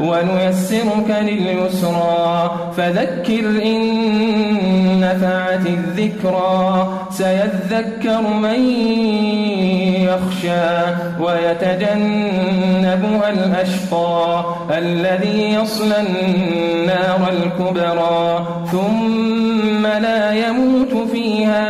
ونيسرك لليسرى. فذكر إن نفعت الذكرى. سيذكر من يخشى ويتجنبها الأشقى. الذي يصلى النار الكبرى. ثم لا يموت فيها